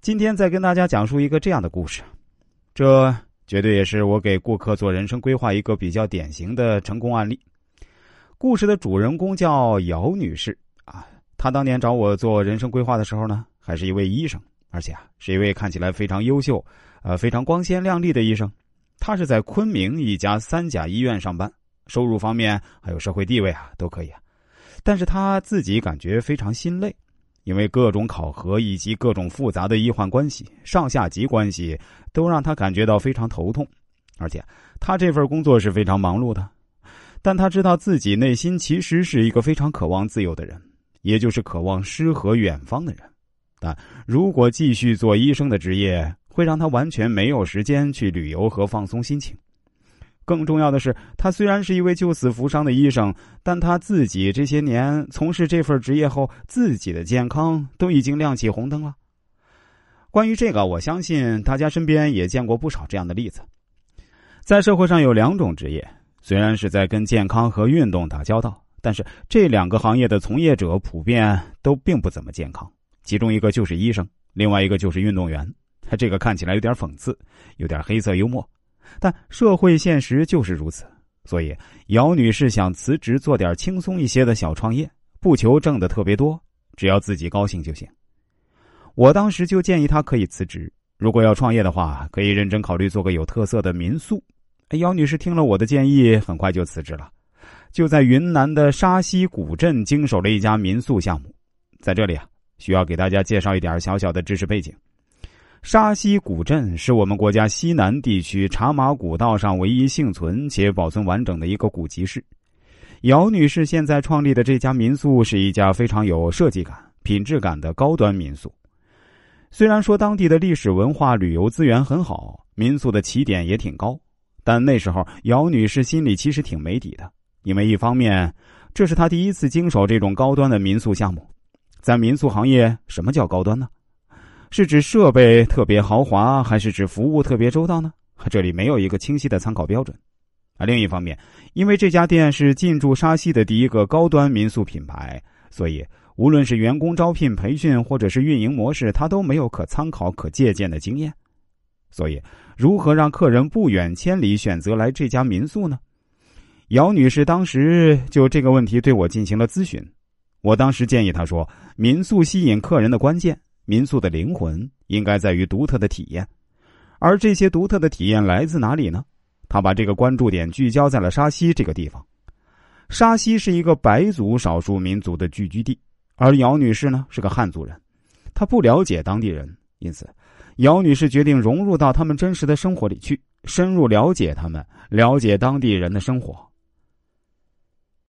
今天再跟大家讲述一个这样的故事，这绝对也是我给顾客做人生规划一个比较典型的成功案例。故事的主人公叫姚女士啊，她当年找我做人生规划的时候呢，还是一位医生，而且啊是一位看起来非常优秀、呃非常光鲜亮丽的医生。她是在昆明一家三甲医院上班，收入方面还有社会地位啊都可以啊，但是她自己感觉非常心累。因为各种考核以及各种复杂的医患关系、上下级关系，都让他感觉到非常头痛。而且，他这份工作是非常忙碌的，但他知道自己内心其实是一个非常渴望自由的人，也就是渴望诗和远方的人。但如果继续做医生的职业，会让他完全没有时间去旅游和放松心情。更重要的是，他虽然是一位救死扶伤的医生，但他自己这些年从事这份职业后，自己的健康都已经亮起红灯了。关于这个，我相信大家身边也见过不少这样的例子。在社会上有两种职业，虽然是在跟健康和运动打交道，但是这两个行业的从业者普遍都并不怎么健康。其中一个就是医生，另外一个就是运动员。他这个看起来有点讽刺，有点黑色幽默。但社会现实就是如此，所以姚女士想辞职做点轻松一些的小创业，不求挣的特别多，只要自己高兴就行。我当时就建议她可以辞职，如果要创业的话，可以认真考虑做个有特色的民宿。姚女士听了我的建议，很快就辞职了，就在云南的沙溪古镇经手了一家民宿项目。在这里啊，需要给大家介绍一点小小的知识背景。沙溪古镇是我们国家西南地区茶马古道上唯一幸存且保存完整的一个古集市。姚女士现在创立的这家民宿是一家非常有设计感、品质感的高端民宿。虽然说当地的历史文化旅游资源很好，民宿的起点也挺高，但那时候姚女士心里其实挺没底的，因为一方面这是她第一次经手这种高端的民宿项目，在民宿行业，什么叫高端呢？是指设备特别豪华，还是指服务特别周到呢？这里没有一个清晰的参考标准。啊，另一方面，因为这家店是进驻沙溪的第一个高端民宿品牌，所以无论是员工招聘、培训，或者是运营模式，他都没有可参考、可借鉴的经验。所以，如何让客人不远千里选择来这家民宿呢？姚女士当时就这个问题对我进行了咨询。我当时建议她说：“民宿吸引客人的关键。”民宿的灵魂应该在于独特的体验，而这些独特的体验来自哪里呢？他把这个关注点聚焦在了沙溪这个地方。沙溪是一个白族少数民族的聚居地，而姚女士呢是个汉族人，她不了解当地人，因此，姚女士决定融入到他们真实的生活里去，深入了解他们，了解当地人的生活。